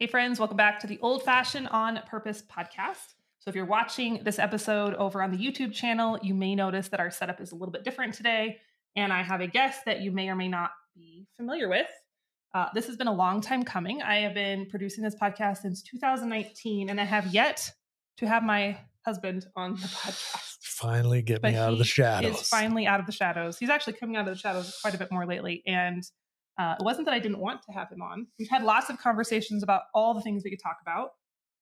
Hey, friends, welcome back to the Old Fashioned on Purpose podcast. So, if you're watching this episode over on the YouTube channel, you may notice that our setup is a little bit different today. And I have a guest that you may or may not be familiar with. Uh, this has been a long time coming. I have been producing this podcast since 2019, and I have yet to have my husband on the podcast. Finally, get me But out of the shadows. Is finally out of the shadows. He's actually coming out of the shadows quite a bit more lately, and uh, it wasn't that I didn't want to have him on. We've had lots of conversations about all the things we could talk about,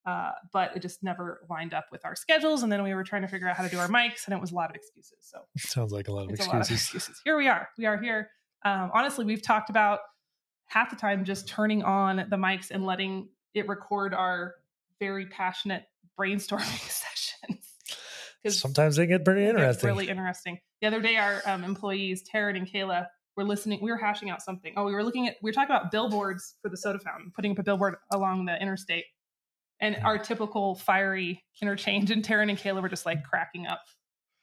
uh, but it just never lined up with our schedules. And then we were trying to figure out how to do our mics, and it was a lot of excuses. So it Sounds like a lot of it's a lot of excuses. excuses. Here we are. We are here. Um, honestly, we've talked about half the time just turning on the mics and letting it record our very passionate brainstorming sessions. 'Cause Sometimes they get pretty it's interesting. really interesting. The other day, our um, employees, Taryn and Kayla, were listening. We were hashing out something. Oh, we were looking at, we were talking about billboards for the soda fountain, putting up a billboard along the interstate. And our typical fiery interchange, and Taryn and Kayla were just like cracking up.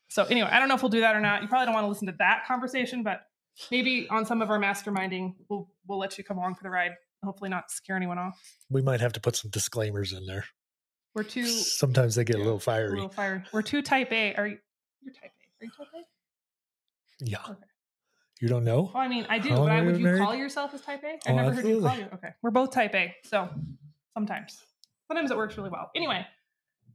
So, anyway, I don't know if we'll do that or not. You probably don't want to listen to that conversation, but maybe on some of our masterminding, we'll, we'll let you come along for the ride. Hopefully, not scare anyone off. we might have to put some disclaimers in there. We're too Sometimes they get a little a little fiery. We're too type A. Are you? You're type A. Are you type A? yeah. Okay. You don't know? Well, I mean, I do, but I, would you been call yourself as type A? I Oh, never heard you call you. Okay. We're both type A. So sometimes. Sometimes it works really well. Anyway,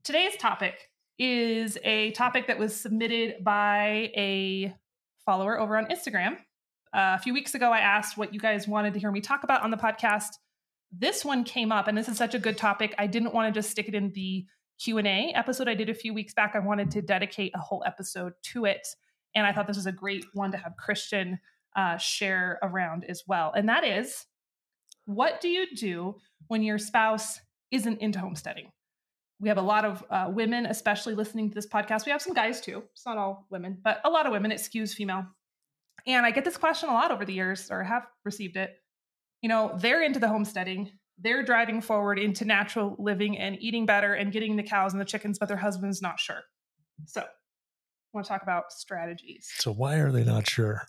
today's topic is a topic that was submitted by a follower over on Instagram. Uh, a few weeks ago, I asked what you guys wanted to hear me talk about on the podcast. This one came up, and this is such a good topic. I didn't want to just stick it in the Q&A episode I did a few weeks back. I wanted to dedicate a whole episode to it. And I thought this was a great one to have Christian uh, share around as well. And that is what do you do when your spouse isn't into homesteading? We have a lot of uh, women, especially listening to this podcast. We have some guys too. It's not all women, but a lot of women. It skews female. And I get this question a lot over the years, or have received it. You know, they're into the homesteading, they're driving forward into natural living and eating better and getting the cows and the chickens, but their husband's not sure. So, want to talk about strategies. So why are they not sure?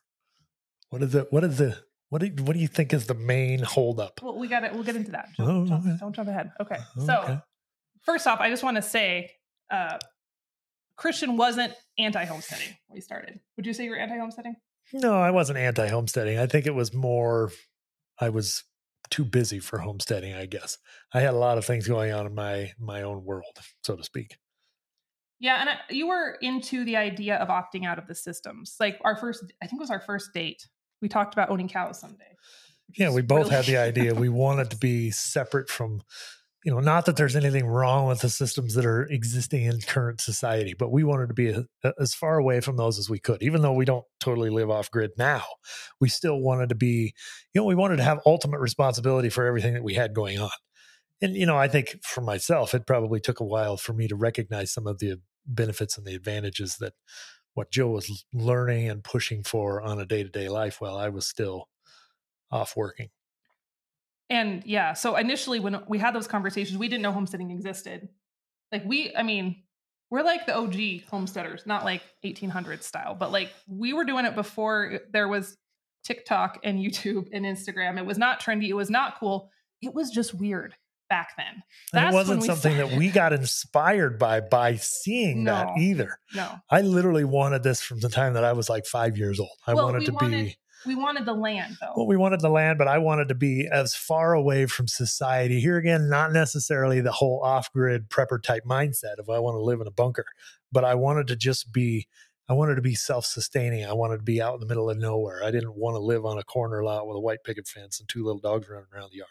What is the what is the what do, what do you think is the main holdup? Well, we got it. We'll get into that. Oh, Jump, jump- okay. Don't jump ahead. Okay. Okay. So, first off, I just want to say, uh, Christian wasn't anti-homesteading when we started. Would you say you were anti-homesteading? No, I wasn't anti homesteading. I think it was more I was too busy for homesteading, I guess. I had a lot of things going on in my my own world, so to speak. Yeah, and I, you were into the idea of opting out of the systems. Like our first, I think it was our first date. We talked about owning cows someday. Yeah, we both really- had the idea. We wanted to be separate from, you know, not that there's anything wrong with the systems that are existing in current society, but we wanted to be a, as far away from those as we could. Even though we don't totally live off grid now, we still wanted to be, you know, we wanted to have ultimate responsibility for everything that we had going on. And, you know, I think for myself, it probably took a while for me to recognize some of the benefits and the advantages that what Joe was learning and pushing for on a day to day life while I was still off working. And yeah, so initially when we had those conversations, we didn't know homesteading existed. Like we, I mean, we're like the OG homesteaders, not like 1800s style, but like we were doing it before there was TikTok and YouTube and Instagram. It was not trendy. It was not cool. It was just weird back then. And That's it when wasn't something that we got inspired by by seeing that either. No, I literally wanted this from the time that I was like five years old. I Well, wanted to wanted- be we wanted the land though. well, we wanted the land, but I wanted to be as far away from society. Here again, not necessarily the whole off-grid prepper type mindset of I want to live in a bunker, but I wanted to just be I wanted to be self-sustaining. I wanted to be out in the middle of nowhere. I didn't want to live on a corner lot with a white picket fence and two little dogs running around the yard.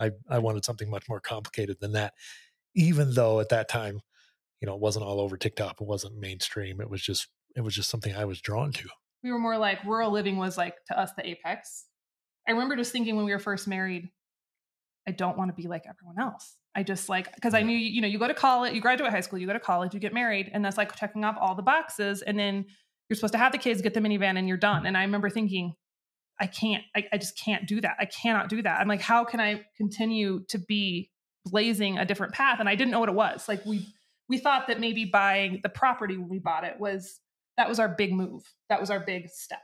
I, I wanted something much more complicated than that. Even though at that time, you know, it wasn't all over TikTok, it wasn't mainstream. It was just it was just something I was drawn to. we were more like rural living was like to us the apex. I remember just thinking when we were first married, I don't want to be like everyone else. I just like because I knew you know you go to college, you graduate high school, you go to college, you get married, and that's like checking off all the boxes, and then you're supposed to have the kids, get the minivan, and you're done. And I remember thinking, I can't, I, I just can't do that. I cannot do that. I'm like, how can I continue to be blazing a different path? And I didn't know what it was. Like we we thought that maybe buying the property when we bought it was that was our big move. That was our big step.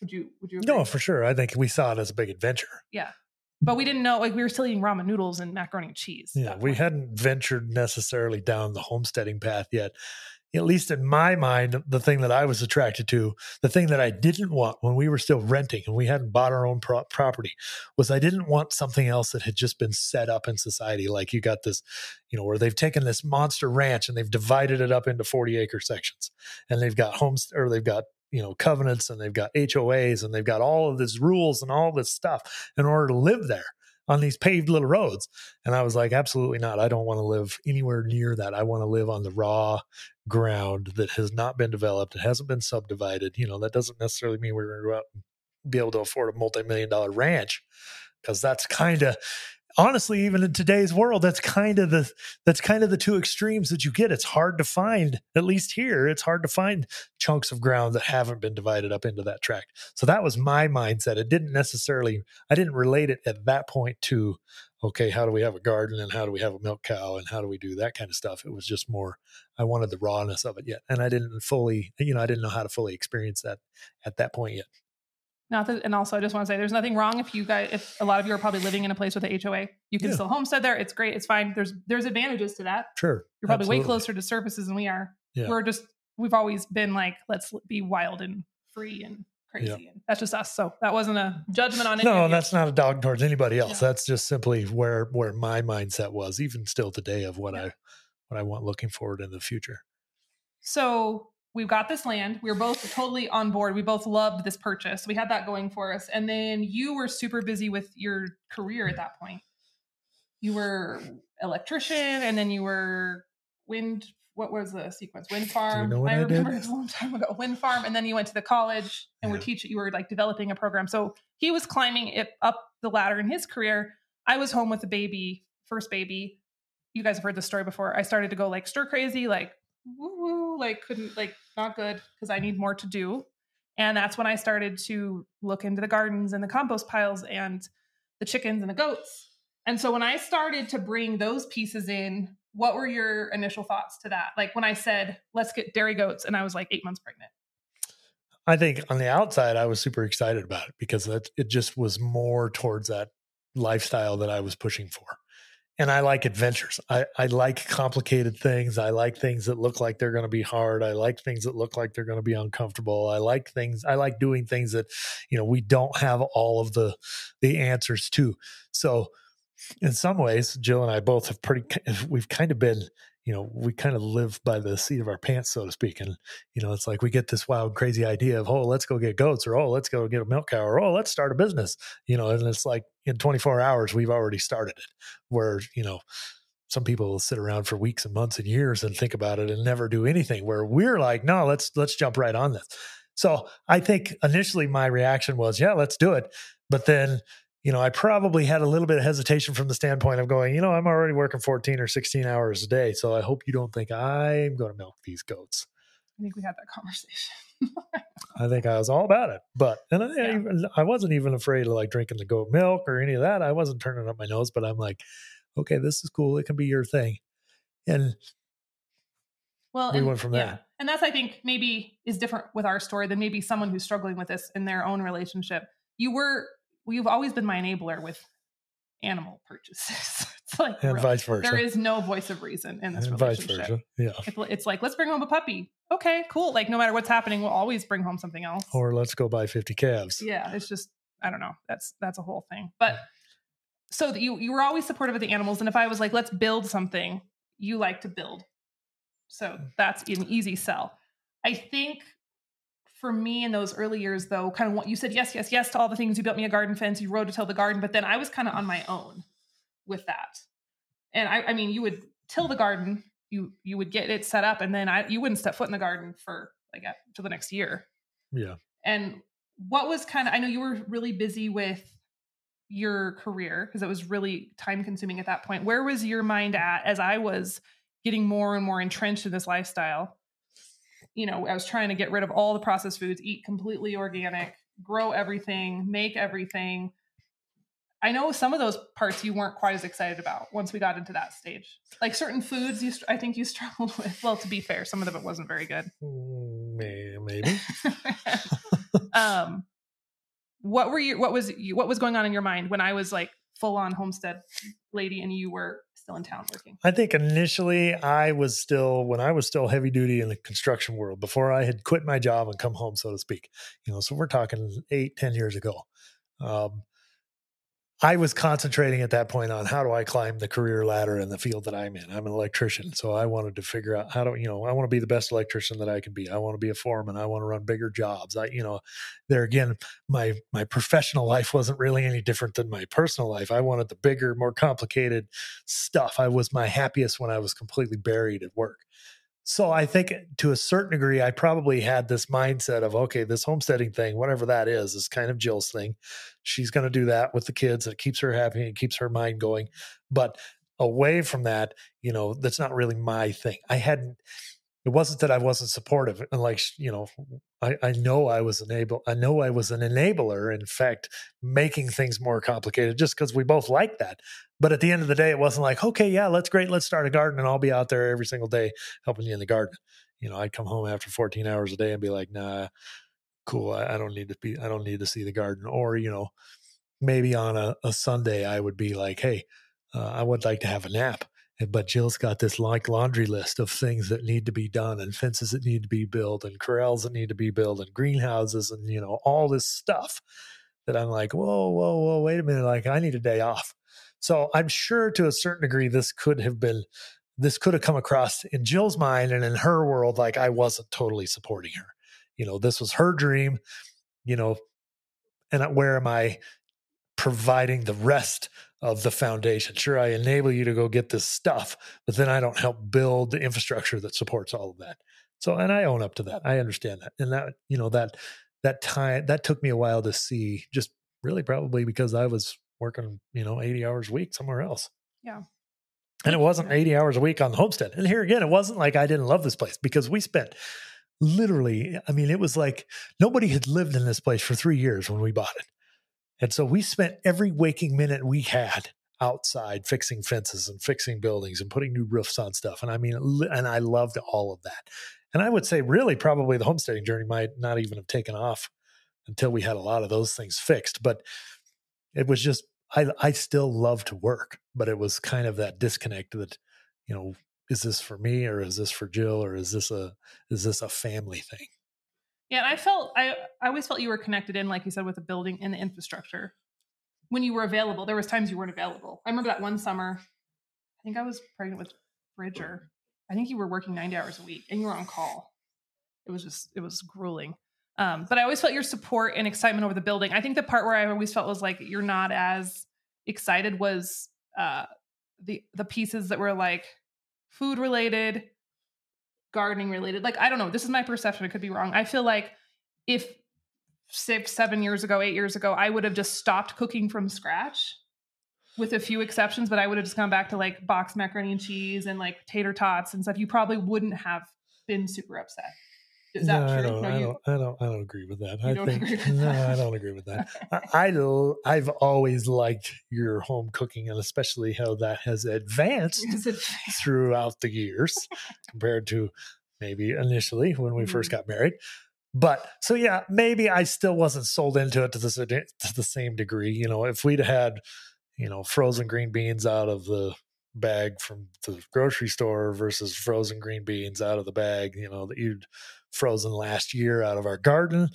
Would you would you agree? No, for sure. I think we saw it as a big adventure. Yeah. but we didn't know like we were still eating ramen noodles and macaroni and cheese. Yeah, we hadn't ventured necessarily down the homesteading path yet. At least in my mind, the thing that I was attracted to, the thing that I didn't want when we were still renting and we hadn't bought our own pro- property, was I didn't want something else that had just been set up in society. Like you got this, you know, where they've taken this monster ranch and they've divided it up into 40 acre sections and they've got homes or they've got, you know, covenants and they've got HOAs and they've got all of these rules and all this stuff in order to live there on these paved little roads. And I was like, absolutely not. I don't want to live anywhere near that. I want to live on the raw ground that has not been developed. It hasn't been subdivided. You know, that doesn't necessarily mean we're going to go out and be able to afford a multi million dollar ranch because that's kind of honestly even in today's world that's kind of the that's kind of the two extremes that you get. It's hard to find at least here it's hard to find chunks of ground that haven't been divided up into that tract. So that was my mindset. It didn't necessarily i didn't relate it at that point to okay how do we have a garden and how do we have a milk cow and how do we do that kind of stuff? It was just more i wanted the rawness of it yet. And i didn't fully you know i didn't know how to fully experience that at that point yet Not that, and also I just want to say there's nothing wrong if you guys if a lot of you are probably living in a place with a HOA. You can Yeah. still homestead there. It's great. It's fine. There's there's advantages to that. sure You're probably way closer to surfaces than we are. Yeah. We're just we've always been like let's be wild and free and crazy. And that's just us. So that wasn't a judgment on it. no that's not a dog towards anybody else Yeah. that's just simply where where my mindset was even still today of what i what i want looking forward in the future So we've got this land. We were both totally on board. We both loved this purchase. We had that going for us. And then you were super busy with your career at that point. You were electrician and then you were wind what was the sequence? Wind farm. know what I did? remember it was a long time ago. Wind farm. And then you went to the college and were teaching you were like developing a program. So he was climbing it up the ladder in his career. I was home with a baby, first baby. You guys have heard the story before. I started to go like stir crazy, like woo woo, like couldn't like not good because I need more to do. And that's when I started to look into the gardens and the compost piles and the chickens and the goats. And so when I started to bring those pieces in, what were your initial thoughts to that? Like when I said, let's get dairy goats, and I was like eight months pregnant. i think on the outside i was super excited about it because that it just was more towards that lifestyle that i was pushing for and i like adventures. I i like complicated things. I like things that look like they're going to be hard. I like things that look like they're going to be uncomfortable. I like things i like doing things that you know we don't have all of the the answers to. So in some ways jill and i both have pretty we've kind of been you know we kind of live by the seat of our pants so to speak and you know it's like we get this wild crazy idea of oh let's go get goats or oh let's go get a milk cow or oh let's start a business you know and it's like in 24 hours we've already started it where you know some people will sit around for weeks and months and years and think about it and never do anything where we're like no let's let's jump right on this. So i think initially my reaction was yeah let's do it but then you know i probably had a little bit of hesitation from the standpoint of going you know i'm already working 14 or 16 hours a day so i hope you don't think i'm going to milk these goats I think we had that conversation. I think I was all about it. But and I, Yeah. even, I wasn't even afraid of like drinking the goat milk or any of that. I wasn't turning up my nose, but I'm like, okay, this is cool. It can be your thing. And Well, We and, went from yeah. there. And that's I think maybe is different with our story than maybe someone who's struggling with this in their own relationship. You were we've always been my enabler with animal purchases. it's like and real- vice versa. there is no voice of reason in this and vice relationship. versa. Yeah. It's, it's like let's bring home a puppy. Okay, cool. Like no matter what's happening, we'll always bring home something else. Or let's go buy 50 calves. yeah, it's just I don't know. That's that's a whole thing. But so that you you were always supportive of the animals, and if I was like, let's build something, you like to build. So mm. that's an easy sell. I think for me in those early years, though, kind of what you said, yes, yes, yes to all the things. You built me a garden fence, you rode to till the garden, but then I was kind of on my own with that. And I, I mean, you would till the garden, you you would get it set up, and then I you wouldn't step foot in the garden for like to the next year. Yeah. And what was kind of, I know you were really busy with your career because it was really time consuming at that point. Where was your mind at as I was getting more and more entrenched in this lifestyle? You know, I was trying to get rid of all the processed foods, eat completely organic, grow everything, make everything. I know some of those parts you weren't quite as excited about once we got into that stage. Like certain foods, you, I think you struggled with. Well, to be fair, some of it wasn't very good. Mm, Maybe. um what were you what was you what was going on in your mind when i was like full on homestead lady and you were still in town working? I think initially I was still when I was still heavy duty in the construction world before I had quit my job and come home, so to speak. You know, so we're talking eight, ten years ago. Um, I was concentrating at that point on how do I climb the career ladder in the field that I'm in. I'm an electrician, so I wanted to figure out how do you know I want to be the best electrician that I can be. I want to be a foreman. I want to run bigger jobs. I you know, there again, my my professional life wasn't really any different than my personal life. I wanted the bigger, more complicated stuff. I was my happiest when I was completely buried at work. So I think eh, to a certain degree, I probably had this mindset of, okay, this homesteading thing, whatever that is, is kind of Jill's thing. She's going to do that with the kids. It keeps her happy and keeps her mind going. But away from that, you know, that's not really my thing. I hadn't, it wasn't that I wasn't supportive. And like, you know, I, I know I was enable, I know I was an enabler, in fact, making things more complicated just because we both like that. But at the end of the day, it wasn't like, okay, yeah, let's great, let's start a garden and I'll be out there every single day helping you in the garden. You know, I'd come home after 14 hours a day and be like, nah, cool. I, I don't need to be, I don't need to see the garden. Or, you know, maybe on a, a Sunday, I would be like, hey, uh, I would like to have a nap. But Jill's got this like laundry list of things that need to be done and fences that need to be built and corrals that need to be built and greenhouses and, you know, all this stuff that I'm like, whoa, whoa, whoa, wait a minute. Like, I need a day off. So I'm sure to a certain degree, this could have been, this could have come across in Jill's mind and in her world, like I wasn't totally supporting her. You know, this was her dream, you know, and where am I providing the rest of the foundation? Sure, I enable you to go get this stuff, but then I don't help build the infrastructure that supports all of that. So, and I own up to that. I understand that. And that, you know, that, that time, that took me a while to see just really probably because I was working, you know, 80 hours a week somewhere else. Yeah. And it wasn't 80 hours a week on the homestead. And here again, it wasn't like I didn't love this place because we spent literally, I mean, it was like nobody had lived in this place for three years when we bought it. And so we spent every waking minute we had outside fixing fences and fixing buildings and putting new roofs on stuff. And I mean, and I loved all of that. And I would say, really, probably the homesteading journey might not even have taken off until we had a lot of those things fixed. But it was just I I still love to work, but it was kind of that disconnect that, you know, is this for me or is this for Jill or is this a is this a family thing? Yeah, and I felt I I always felt you were connected in, like you said, with the building and the infrastructure. When you were available, there was times you weren't available. I remember that one summer. I think I was pregnant with Bridger. I think you were working ninety hours a week, and you were on call. It was just it was grueling. Um, but I always felt your support and excitement over the building. I think the part where I always felt was like you're not as excited was uh, the the pieces that were like food related, gardening related. Like I don't know. This is my perception. It could be wrong. I feel like if six, seven years ago, eight years ago, I would have just stopped cooking from scratch with a few exceptions, but I would have just gone back to like box macaroni and cheese and like tater tots and stuff. You probably wouldn't have been super upset. Is that no, true? I don't, No, I you- don't, I don't, I don't agree with that. I think no, that? I don't agree with that. I, I I've always liked your home cooking, and especially how that has advanced Is throughout the years compared to maybe initially when we first Mhm. got married. But so yeah, maybe I still wasn't sold into it to the to the same degree. You know, if we'd had you know frozen green beans out of the bag from the grocery store versus frozen green beans out of the bag, you know, that you'd frozen last year out of our garden.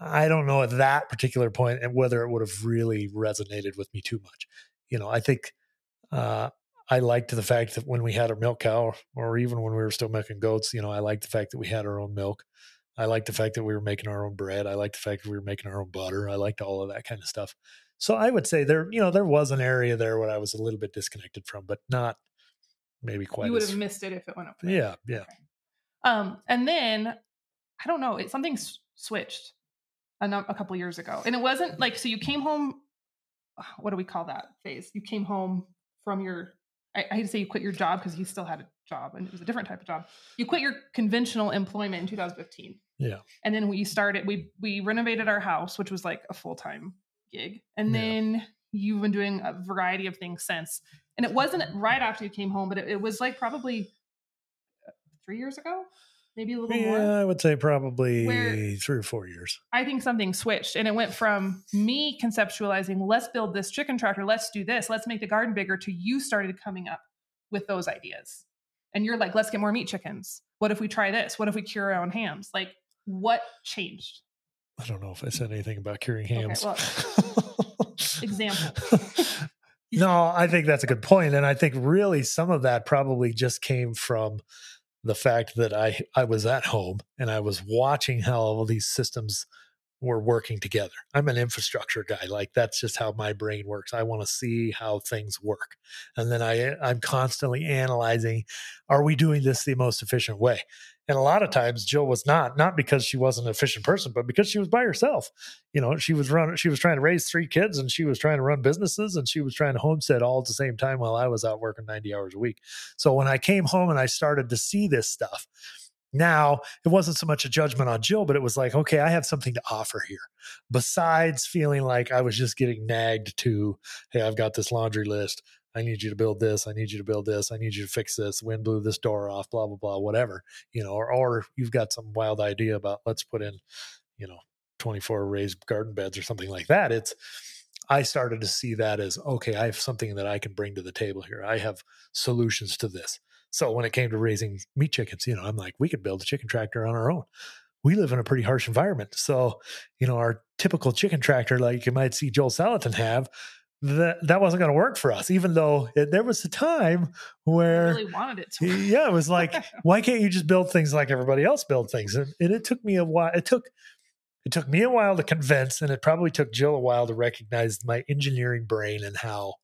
I don't know at that particular point and whether it would have really resonated with me too much. You know, I think uh, I liked the fact that when we had our milk cow, or even when we were still milking goats, you know, I liked the fact that we had our own milk. I liked the fact that we were making our own bread. I liked the fact that we were making our own butter. I liked all of that kind of stuff. So I would say there, you know, there was an area there where I was a little bit disconnected from, but not maybe quite. you would as, have missed it if it went up. there. yeah, yeah. Um, and then I don't know, it, something s- switched a, num- a couple years ago, and it wasn't like so. You came home. What do we call that phase? You came home from your. I, I hate to say you quit your job because you still had a job, and it was a different type of job. You quit your conventional employment in 2015. Yeah. And then we started. We we renovated our house, which was like a full time gig, and Yeah. then you've been doing a variety of things since. And it wasn't right after you came home, but it, it was like probably uh, three years ago maybe a little Yeah, more. Yeah, I would say probably three or four years. I think something switched and it went from me conceptualizing, let's build this chicken tractor, let's do this, let's make the garden bigger, to you started coming up with those ideas. And you're like, let's get more meat chickens. What if we try this? What if we cure our own hams? Like, what changed? I don't know if I said anything about curing Okay, hams. well, example. no, I think that's a good point, and I think really some of that probably just came from the fact that I I was at home and I was watching how all these systems were working together. I'm an infrastructure guy. Like that's just how my brain works. I want to see how things work. And then I I'm constantly analyzing are we doing this the most efficient way? And a lot of times Jill was not, not because she wasn't an efficient person, but because she was by herself. You know, she was running, she was trying to raise three kids and she was trying to run businesses and she was trying to homestead all at the same time while I was out working 90 hours a week. So when I came home and I started to see this stuff, now it wasn't so much a judgment on Jill, but it was like, okay, I have something to offer here. Besides feeling like I was just getting nagged to, hey, I've got this laundry list. I need you to build this. I need you to build this. I need you to fix this. Wind blew this door off, blah, blah, blah, whatever. You know, or, or you've got some wild idea about let's put in, you know, 24 raised garden beds or something like that. It's, I started to see that as okay, I have something that I can bring to the table here. I have solutions to this. So when it came to raising meat chickens, you know, I'm like, we could build a chicken tractor on our own. We live in a pretty harsh environment. So, you know, our typical chicken tractor, like you might see Joel Salatin have, that that wasn't going to work for us, even though it, there was a time I where really wanted it to. yeah, it was like, why can't you just build things like everybody else build things? And, and it took me a while. It took it took me a while to convince, and it probably took Jill a while to recognize my engineering brain and how,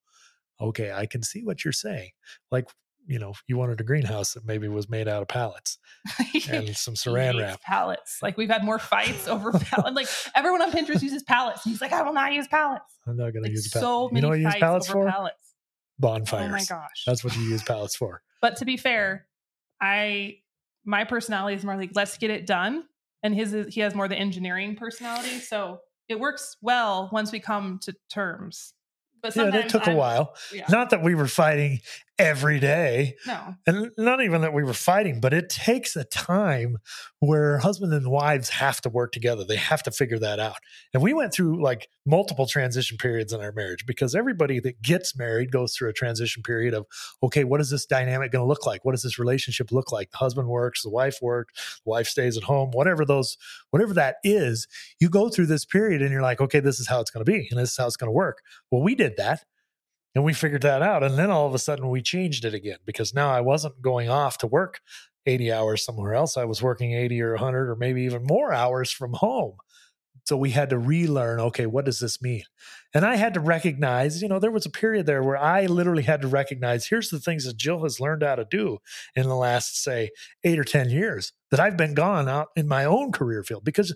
okay, I can see what you're saying. Like, you know, you wanted a greenhouse that maybe was made out of pallets and some saran wrap. pallets. Like we've had more fights over pallets. Like everyone on Pinterest uses pallets. He's like, I will not use pallets. I'm not going to use a so many You know what you use pallets over for? pallets. Bonfires. Oh my gosh. That's what you use pallets for. but to be fair, I my personality is more like let's get it done, and his is, he has more the engineering personality. So it works well once we come to terms. But Yeah, that took a I'm- while. Yeah, Not that we were fighting every day. no, and not even that we were fighting, but it takes a time where husband and wives have to work together. They have to figure that out. And we went through like multiple transition periods in our marriage because everybody that gets married goes through a transition period of, okay, what is this dynamic going to look like? What does this relationship look like? The husband works, the wife works, the wife stays at home, whatever those, whatever that is, you go through this period and you're like, okay, this is how it's going to be and this is how it's going to work. Well, we did that and we figured that out and then all of a sudden we changed it again because now i wasn't going off to work 80 hours somewhere else i was working 80 or 100 or maybe even more hours from home. So we had to relearn okay what does this mean? And i had to recognize you know there was a period there where i literally had to recognize here's the things that jill has learned how to do in the last say 8 or 10 years that i've been gone out in my own career field. Because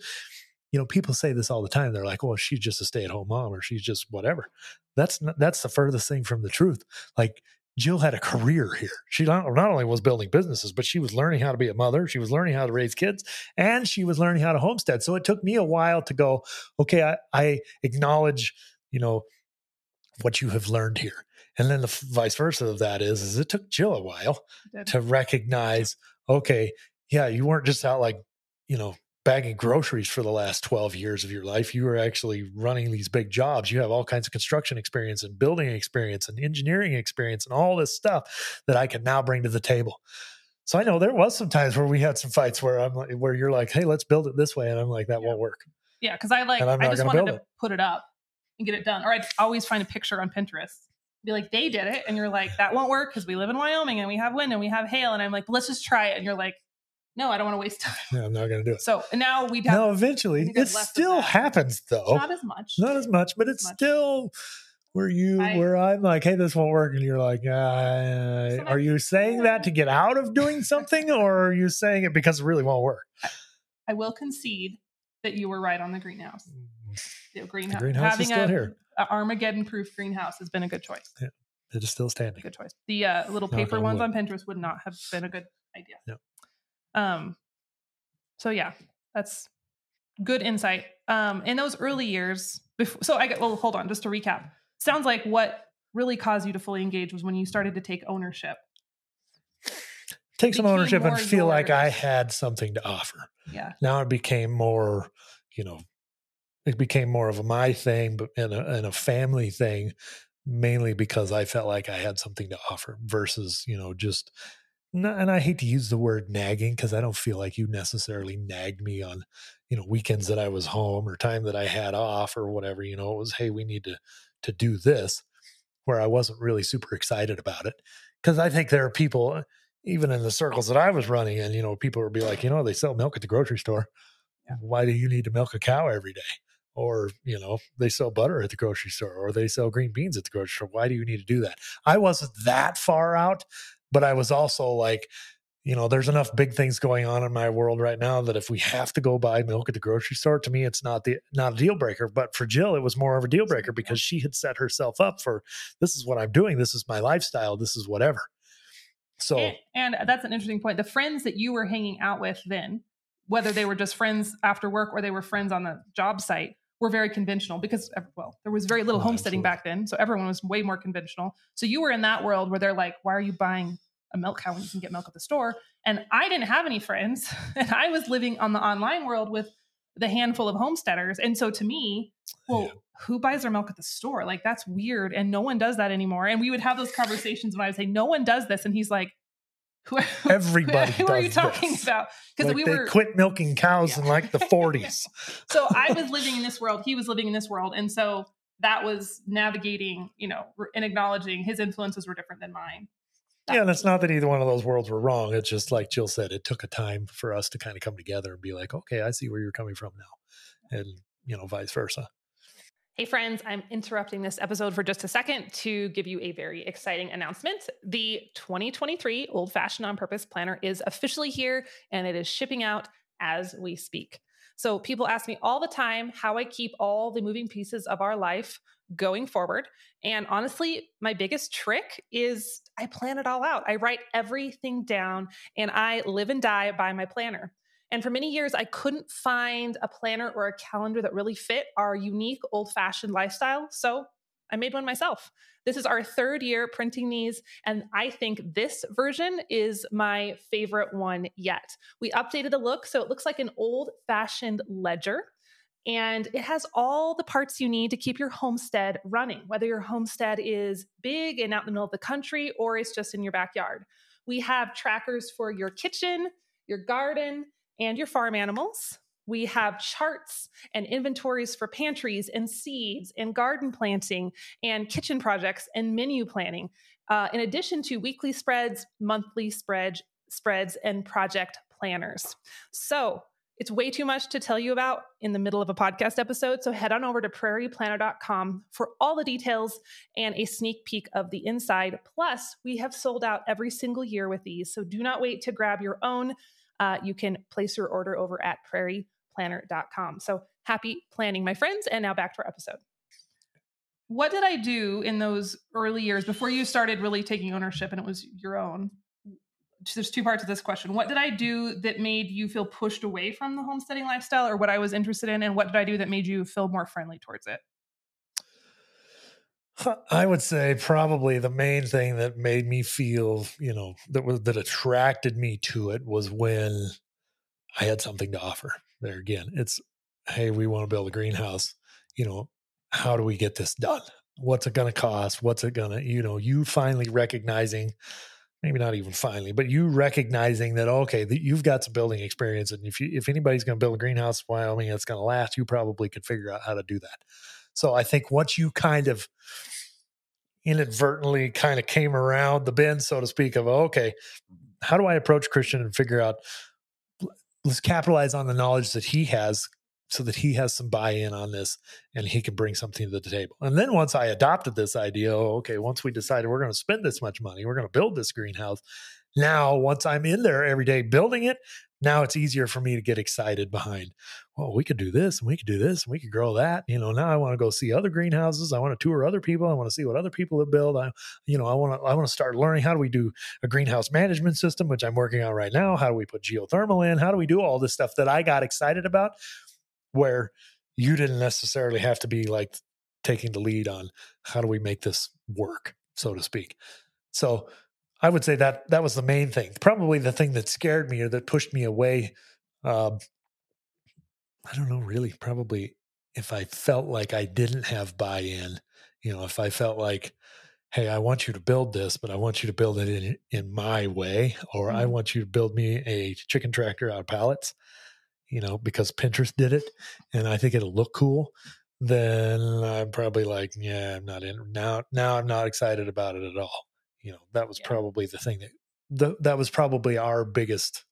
you know people say this all the time they're like well she's just a stay-at-home mom or she's just whatever. That's not, that's the furthest thing from the truth. Like jill had a career here. She not, not only was building businesses but she was learning how to be a mother she was learning how to raise kids and she was learning how to homestead. So it took me a while to go okay i, I acknowledge you know what you have learned here. And then the f- vice versa of that is is it took jill a while to recognize okay yeah you weren't just out like you know bagging groceries for the last 12 years of your life you were actually running these big jobs you have all kinds of construction experience and building experience and engineering experience and all this stuff that i can now bring to the table so i know there was some times where we had some fights where i'm like where you're like hey let's build it this way and i'm like that Yeah. won't work yeah, because I like I just wanted to it. put it up and get it done. Or I'd always find a picture on Pinterest. Be like, they did it, and you're like, that won't work because we live in Wyoming and we have wind and we have hail. And I'm like, let's just try it. And you're like, no, I don't want to waste time. i'm not going to do it So now we'd have no eventually it still happens though not as much. not as much, but it's much. still where you I- where I'm like, hey, this won't work, and you're like, uh, are you saying that to get out of doing something, or are you saying it because it really won't work? I will concede that you were right on the greenhouse. The greenhouse, greenhouse is having still a, here. a Armageddon-proof greenhouse has been a good choice. Yeah, It is still standing. good choice. The uh, little Knock paper on ones wood. on Pinterest would not have been a good idea. Um, so yeah, that's good insight. Um, in those early years, before, so I get. Well, hold on, just to recap. Sounds like what really caused you to fully engage was when you started to take ownership. take some ownership and feel like I had something to offer. Yeah. Now it became more, you know, it became more of a my thing, but and a, and a family thing, mainly because I felt like I had something to offer versus, you know, just. No- And I hate to use the word nagging because I don't feel like you necessarily nagged me on, you know, weekends that I was home or time that I had off or whatever. You know, it was, hey, we need to to do this, where I wasn't really super excited about it because I think there are people, uh, even in the circles that I was running in, you know, people would be like, you know, they sell milk at the grocery store. Why do you need to milk a cow every day? Or, you know, they sell butter at the grocery store or they sell green beans at the grocery store. Why do you need to do that? I wasn't that far out, but I was also like, you know, there's enough big things going on in my world right now that if we have to go buy milk at the grocery store, to me, it's not the not a deal breaker. But for Jill, it was more of a deal breaker mm-hmm. because she had set herself up for this is what I'm doing, this is my lifestyle, this is whatever. So And, and uh, that's an interesting point. The friends that you were hanging out with then, whether they were just friends after work or they were friends on the job site, were very conventional because, well, there was very little Oh, homesteading absolutely. back then. So everyone was way more conventional. So you were in that world where they're like, why are you buying a milk cow when you can get milk at the store? And I didn't have any friends. And I was living on the online world with the handful of homesteaders. And so to me, well, Yeah. who buys their milk at the store? Like that's weird. And no one does that anymore. And we would have those conversations when I would say, no one does this. And he's like, who, who- everybody who are you talking this. about? Because Like we they were, quit milking cows in like the 40s. so I was living in this world. He was living in this world. And so that was navigating, you know, and acknowledging his influences were different than mine. Yeah, and it's not that either one of those worlds were wrong. It's just like Jill said, it took a time for us to kind of come together and be like, okay, I see where you're coming from now. And, you know, vice versa. Hey, friends, I'm interrupting this episode for just a second to give you a very exciting announcement. The 2023 Old Fashioned on Purpose Planner is officially here and it is shipping out as we speak. So, people ask me all the time how I keep all the moving pieces of our life going forward. And honestly, my biggest trick is I plan it all out. I write everything down and I live and die by my planner. And for many years, I couldn't find a planner or a calendar that really fit our unique old fashioned lifestyle. So I made one myself. This is our third year printing these, and I think this version is my favorite one yet. We updated the look, so it looks like an old fashioned ledger. And it has all the parts you need to keep your homestead running, whether your homestead is big and out in the middle of the country or it's just in your backyard. We have trackers for your kitchen, your garden, and your farm animals. We have charts and inventories for pantries and seeds and garden planting and kitchen projects and menu planning, uh, in addition to weekly spreads, monthly spread, spreads, and project planners. So it's way too much to tell you about in the middle of a podcast episode. So head on over to prairieplanner.com for all the details and a sneak peek of the inside. Plus, we have sold out every single year with these. So do not wait to grab your own uh, you can place your order over at prairieplanner.com. So happy planning, my friends. And now back to our episode. What did I do in those early years before you started really taking ownership and it was your own? There's two parts of this question. What did I do that made you feel pushed away from the homesteading lifestyle or what I was interested in? And what did I do that made you feel more friendly towards it? I would say probably the main thing that made me feel, you know, that was that attracted me to it was when I had something to offer. There again, it's hey, we want to build a greenhouse. You know, how do we get this done? What's it going to cost? What's it going to, you know, you finally recognizing, maybe not even finally, but you recognizing that okay, that you've got some building experience, and if you if anybody's going to build a greenhouse in Wyoming it's going to last, you probably could figure out how to do that. So I think once you kind of inadvertently kind of came around the bend, so to speak, of okay, how do I approach Christian and figure out let's capitalize on the knowledge that he has so that he has some buy-in on this and he can bring something to the table. And then once I adopted this idea, oh, okay, once we decided we're going to spend this much money, we're going to build this greenhouse. Now, once I'm in there every day building it, now it's easier for me to get excited behind, well, we could do this and we could do this and we could grow that. You know, now I want to go see other greenhouses. I want to tour other people. I want to see what other people have built. I, you know, I want to, I want to start learning how do we do a greenhouse management system, which I'm working on right now. How do we put geothermal in? How do we do all this stuff that I got excited about where you didn't necessarily have to be like taking the lead on how do we make this work, so to speak. So I would say that that was the main thing. Probably the thing that scared me or that pushed me away. Um, I don't know, really. Probably if I felt like I didn't have buy-in, you know, if I felt like, hey, I want you to build this, but I want you to build it in in my way, or I Mhm. want you to build me a chicken tractor out of pallets, you know, because Pinterest did it, and I think it'll look cool. Then I'm probably like, yeah, I'm not in now. Now I'm not excited about it at all. You know, that was Yeah. probably the thing that the, that was probably our biggest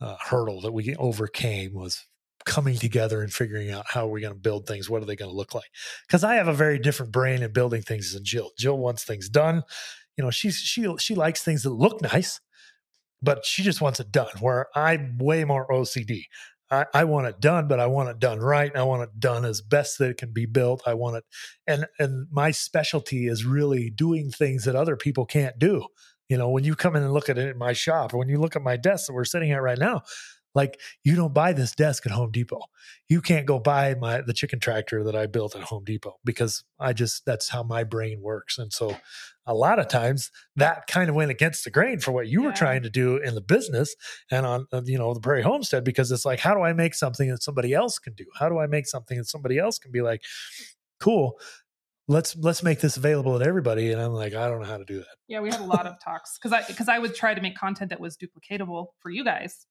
uh, hurdle that we overcame was coming together and figuring out how are we going to build things what are they going to look like. Because i have a very different brain in building things than jill. Jill wants things done. You know she's she she likes things that look nice but she just wants it done where i'm way more ocd I, I want it done but i want it done right. I want it done as best that it can be built. I want it and and my specialty is really doing things that other people can't do. You know when you come in and look at it in my shop or when you look at my desk that we're sitting at right now like you don't buy this desk at home depot. You can't go buy my the chicken tractor that i built at home depot because i just that's how my brain works. And so a lot of times that kind of went against the grain for what you were trying to do in the business and on uh, you know the prairie homestead because it's like how do i make something that somebody else can do? How do i make something that somebody else can be like cool let's let's make this available to everybody and i'm like i don't know how to do that. Yeah, we had a lot of talks because I because I would try to make content that was duplicatable for you guys,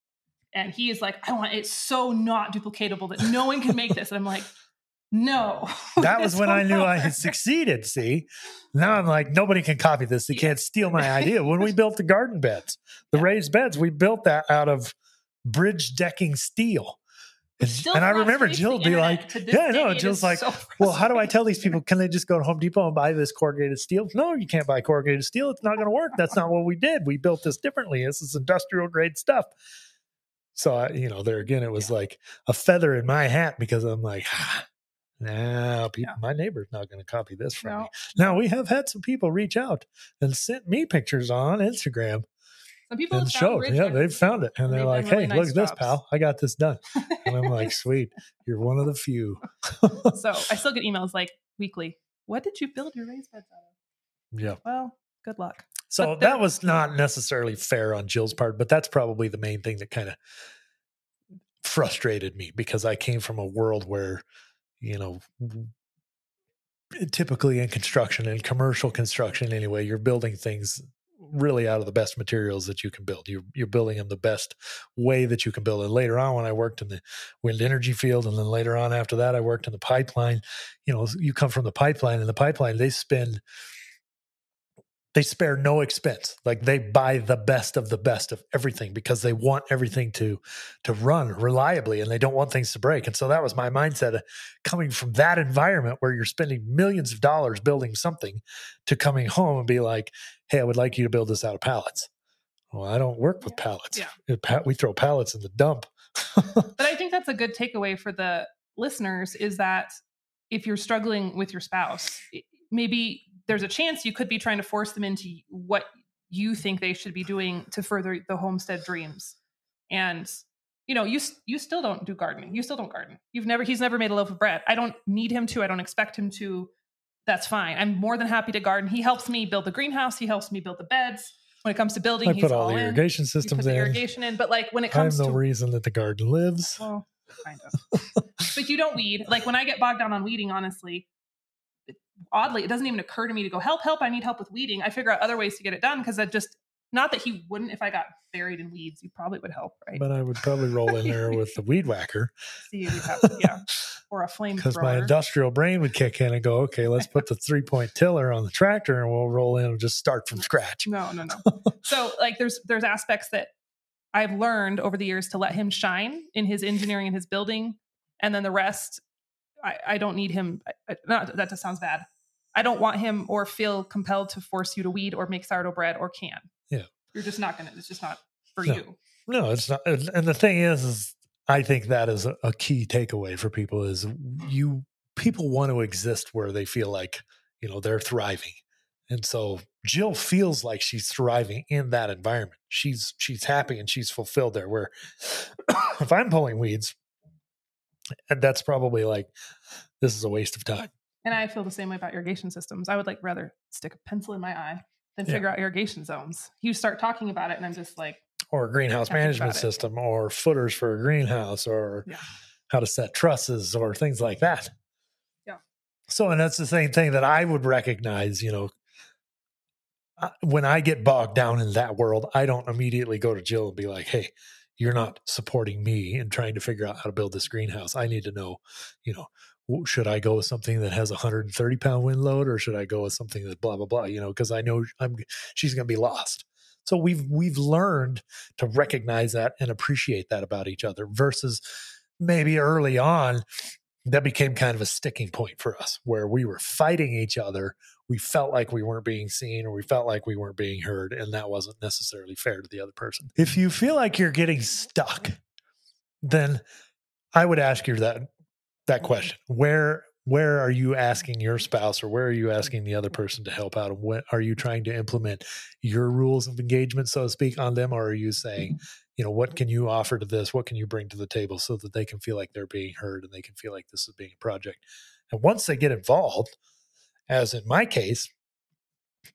and he is like, I want it so not duplicatable that no one can make this, and I'm like, no. that was when I knew I had succeeded. See, now I'm like, nobody can copy this. They can't steal my idea. When we built the garden beds, the Yeah. raised beds, we built that out of bridge decking steel. And, and I remember Jill be like, yeah, I know. day, it Jill's like, so well, how do I tell these people? Can they just go to Home Depot and buy this corrugated steel? No, you can't buy corrugated steel. It's not going to work. That's not what we did. We built this differently. This is industrial grade stuff. So, I, you know, there again, it was like a feather in my hat because I'm like, ah, now people, my neighbor's not going to copy this from me. Now we have had some people reach out and sent me pictures on Instagram Some people and have found showed, yeah, they've found it, and and they're like, really "Hey, nice look at this, pal! I got this done." And I'm like, "Sweet, you're one of the few." So I still get emails like weekly. What did you build your raised beds out of? Yeah. Well, good luck. So there- that was not necessarily fair on Jill's part, but that's probably the main thing that kind of frustrated me because I came from a world where, you know, typically in construction and commercial construction anyway, you're building things really out of the best materials that you can build. You're you're building them the best way that you can build. And later on, when I worked in the wind energy field, and then later on after that, I worked in the pipeline. You know, you come from the pipeline, and the pipeline they spend they spare no expense. Like they buy the best of the best of everything because they want everything to to run reliably and they don't want things to break. And so that was my mindset uh, coming from that environment where you're spending millions of dollars building something to coming home and be like hey i would like you to build this out of pallets. Well i don't work with pallets. Yeah. We throw pallets in the dump. But I think that's a good takeaway for the listeners is that if you're struggling with your spouse, maybe there's a chance you could be trying to force them into what you think they should be doing to further the homestead dreams. And you know, you you still don't do gardening. You still don't garden. You've never he's never made a loaf of bread. I don't need him to. I don't expect him to. That's fine. I'm more than happy to garden. He helps me build the greenhouse. He helps me build the beds. When it comes to building, i he's put all all the irrigation systems the in irrigation in. But like when it comes i'm the to reason that the garden lives well, kind of. but you don't weed. Like when I get bogged down on weeding, honestly, oddly, it doesn't even occur to me to go help, help. I need help with weeding. I figure out other ways to get it done because I just not that he wouldn't if I got buried in weeds. He probably would help, right? but i would probably roll in there with the weed whacker See, have yeah, or a flame because my industrial brain would kick in and go, okay, let's put the three point tiller on the tractor and we'll roll in and just start from scratch. No, no, no. so like there's there's aspects that I've learned over the years to let him shine in his engineering and his building, and then the rest, I, I don't need him. I- not that just sounds bad. I don't want him or feel compelled to force you to weed or make sourdough bread or can. Yeah. you're just not gonna. It's just not for No. you. No, it's not. And the thing is, is I think that is a, a key takeaway for people is you people want to exist where they feel like you know they're thriving, and so Jill feels like she's thriving in that environment. She's she's happy and she's fulfilled there. Where if I'm pulling weeds, and that's probably like this is a waste of time. And I feel the same way about irrigation systems. I would like rather stick a pencil in my eye then Yeah. figure out irrigation zones. You start talking about it, and I'm just like, or a greenhouse management about it. system or footers for a greenhouse or Yeah. how to set trusses or things like that. Yeah. So, and that's the same thing that I would recognize, you know, uh, when I get bogged down in that world, I don't immediately go to Jill and be like, hey, you're not supporting me in trying to figure out how to build this greenhouse. I need to know, you know, should I go with something that has a 130 pound wind load or should I go with something that blah, blah, blah, you know, because I know I'm, she's going to be lost. So we've, we've learned to recognize that and appreciate that about each other versus maybe early on that became kind of a sticking point for us where we were fighting each other we felt like we weren't being seen or we felt like we weren't being heard and that wasn't necessarily fair to the other person if you feel like you're getting stuck then i would ask you that that question. Where where are you asking your spouse or where are you asking the other person to help out? And what are you trying to implement your rules of engagement so to speak on them? Or are you saying mm-hmm. you know what can you offer to this? What can you bring to the table so that they can feel like they're being heard and they can feel like this is being a project? And once they get involved as in my case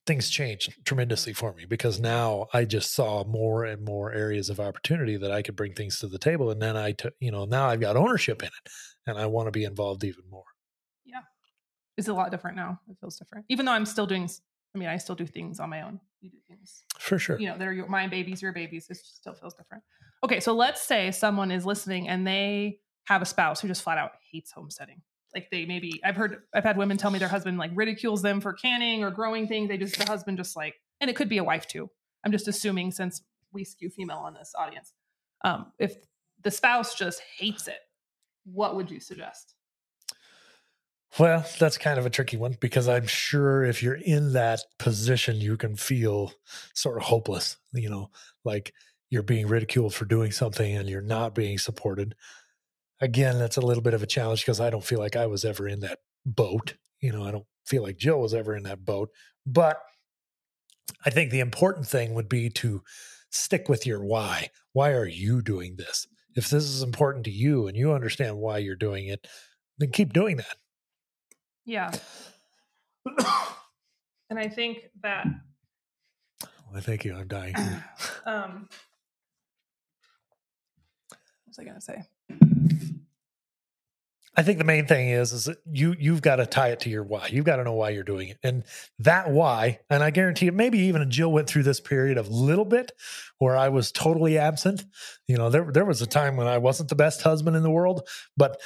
things changed tremendously for me because now i just saw more and more areas of opportunity that i could bring things to the table and then i took you know now i've got ownership in it and i want to be involved even more Yeah. it's a lot different now. It feels different, even though I'm still doing. I mean, I still do things on my own. You do things for sure you know, they're your, my babies, your babies. It still feels different. Okay, so let's say someone is listening and they have a spouse who just flat out hates homesteading. Like they maybe I've heard I've had women tell me their husband like ridicules them for canning or growing things. They just the husband just like, and it could be a wife too. I'm just assuming since we skew female on this audience. Um, if the spouse just hates it, what would you suggest? Well, that's kind of a tricky one because I'm sure if you're in that position, you can feel sort of hopeless, you know, like you're being ridiculed for doing something and you're not being supported. Again, that's a little bit of a challenge because I don't feel like I was ever in that boat. You know, I don't feel like Jill was ever in that boat. But I think the important thing would be to stick with your why. Why are you doing this? If this is important to you and you understand why you're doing it, then keep doing that. Yeah. and I think that Well, thank you. I'm dying. um what was I gonna say? I think the main thing is is that you you've got to tie it to your why. You've got to know why you're doing it, and that why. And I guarantee it. Maybe even Jill went through this period of little bit where I was totally absent. You know, there there was a time when I wasn't the best husband in the world, but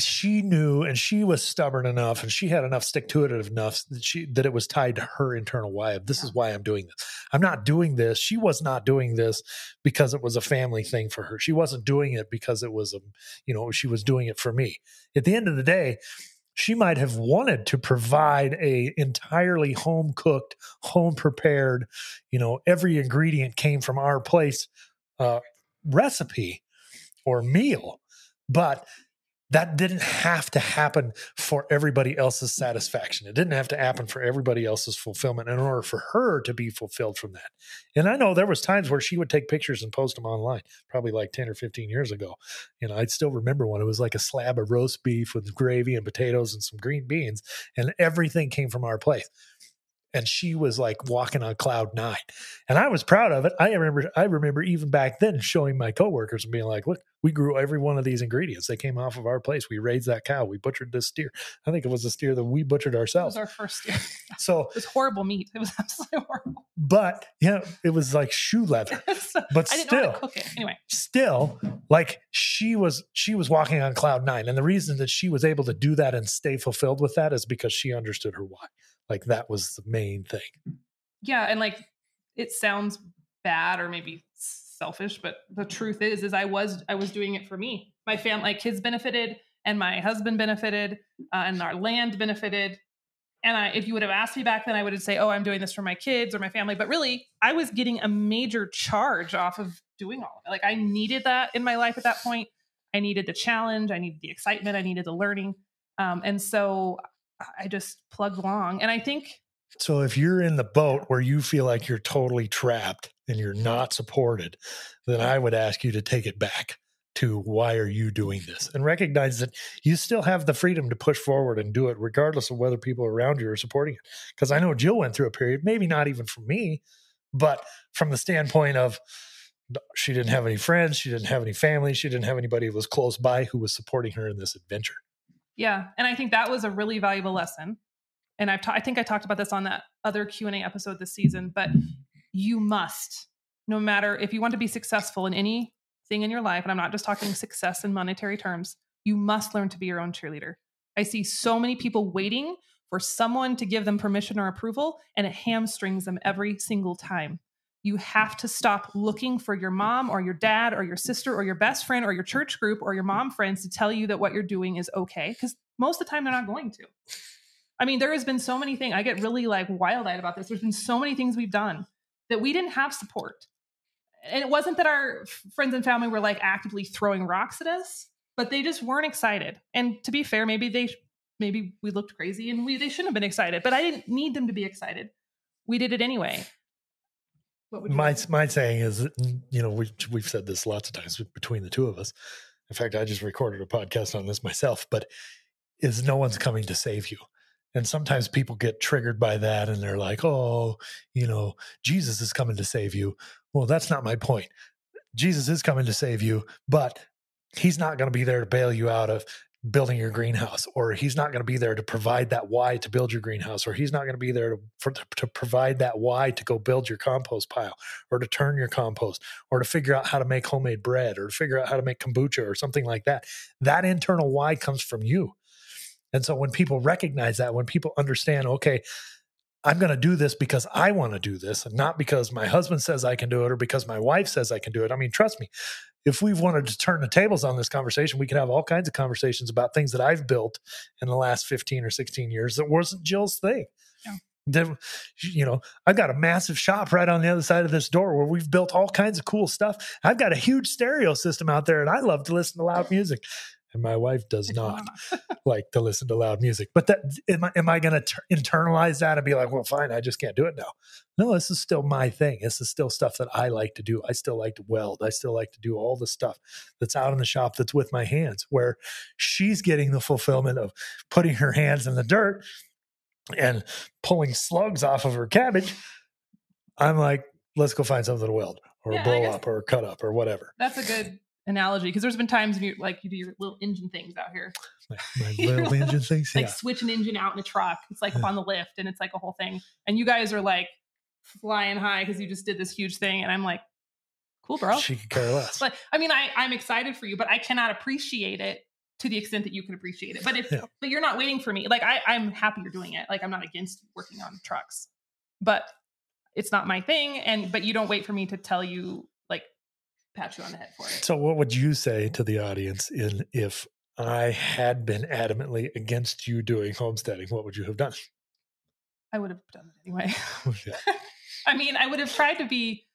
she knew and she was stubborn enough and she had enough stick to it enough that she that it was tied to her internal why of this is why I'm doing this. I'm not doing this. She was not doing this because it was a family thing for her. She wasn't doing it because it was a you know, she was doing it for me. At the end of the day, she might have wanted to provide a entirely home cooked, home prepared, you know, every ingredient came from our place uh, recipe or meal, but that didn't have to happen for everybody else's satisfaction. It didn't have to happen for everybody else's fulfillment in order for her to be fulfilled from that. And I know there was times where she would take pictures and post them online, probably like 10 or 15 years ago. You know, I'd still remember when it was like a slab of roast beef with gravy and potatoes and some green beans, and everything came from our place. And she was like walking on cloud nine. And I was proud of it. I remember I remember even back then showing my coworkers and being like, look, we grew every one of these ingredients. They came off of our place. We raised that cow. We butchered this steer. I think it was a steer that we butchered ourselves. was our first year. So, It was horrible meat. It was absolutely horrible. but yeah, it was like shoe leather. So, But I didn't know how still, to cook it. Anyway, still like she was she was walking on cloud nine and the reason that she was able to do that and stay fulfilled with that is because she understood her why like that was the main thing yeah, and like it sounds bad or maybe selfish, but the truth is, is I was I was doing it for me. My family, my kids benefited, and my husband benefited, uh, and our land benefited. And I, if you would have asked me back then, I would have say, "Oh, I'm doing this for my kids or my family." But really, I was getting a major charge off of doing all of it. Like I needed that in my life at that point. I needed the challenge. I needed the excitement. I needed the learning. Um, and so I just plugged along. And I think so if you're in the boat where you feel like you're totally trapped and you're not supported then i would ask you to take it back to why are you doing this? and recognize that you still have the freedom to push forward and do it regardless of whether people around you are supporting it. Because i know jill went through a period maybe not even for me but from the standpoint of she didn't have any friends she didn't have any family she didn't have anybody who was close by who was supporting her in this adventure. Yeah and i think that was a really valuable lesson and I've ta- I think I talked about this on that other Q&A episode this season, but you must no matter if you want to be successful in anything in your life and I'm not just talking success in monetary terms, you must learn to be your own cheerleader. I see so many people waiting for someone to give them permission or approval and it hamstrings them every single time. You have to stop looking for your mom or your dad or your sister or your best friend or your church group or your mom friends to tell you that what you're doing is okay because most of the time they're not going to. I mean, there has been so many things. I get really like wild eyed about this. There's been so many things we've done that we didn't have support. And it wasn't that our friends and family were like actively throwing rocks at us, but they just weren't excited. And to be fair, maybe they, maybe we looked crazy and we, they shouldn't have been excited, but I didn't need them to be excited. We did it anyway. my, my saying is, you know, we, we've said this lots of times between the two of us. In fact, I just recorded a podcast on this myself, but is no one's coming to save you and sometimes people get triggered by that and they're like, oh, you know, Jesus is coming to save you. Well, that's not my point. Jesus is coming to save you, but he's not going to be there to bail you out of building your greenhouse or he's not going to be there to provide that why to build your greenhouse or he's not going to be there to, for, to provide that why to go build your compost pile or to turn your compost or to figure out how to make homemade bread or to figure out how to make kombucha or something like that that internal why comes from you and so when people recognize that, when people understand, okay, I'm going to do this because I want to do this and not because my husband says I can do it or because my wife says I can do it. I mean, trust me, if we've wanted to turn the tables on this conversation, we could have all kinds of conversations about things that I've built in the last 15 or 16 years that wasn't Jill's thing. Yeah. You know, I've got a massive shop right on the other side of this door where we've built all kinds of cool stuff. I've got a huge stereo system out there and I love to listen to loud music and my wife does not like to listen to loud music. But that am I am I going to internalize that and be like, well, fine, I just can't do it now? No, this is still my thing. This is still stuff that I like to do. I still like to weld. I still like to do all the stuff that's out in the shop that's with my hands. Where she's getting the fulfillment of putting her hands in the dirt and pulling slugs off of her cabbage. I'm like, let's go find something to weld or yeah, blow up or cut up or whatever. That's a good analogy because there's been times you like you do your little engine things out here. My, my little engine things, like yeah. switch an engine out in a truck. It's like yeah. on the lift, and it's like a whole thing. And you guys are like flying high because you just did this huge thing, and I'm like, cool, bro. She could care less. But I mean, I I'm excited for you, but I cannot appreciate it to the extent that you can appreciate it. But if yeah. but you're not waiting for me. Like I I'm happy you're doing it. Like I'm not against working on trucks, but it's not my thing. And but you don't wait for me to tell you pat you on the head for it. So, what would you say to the audience in if I had been adamantly against you doing homesteading? What would you have done? I would have done it anyway. I mean, I would have tried to be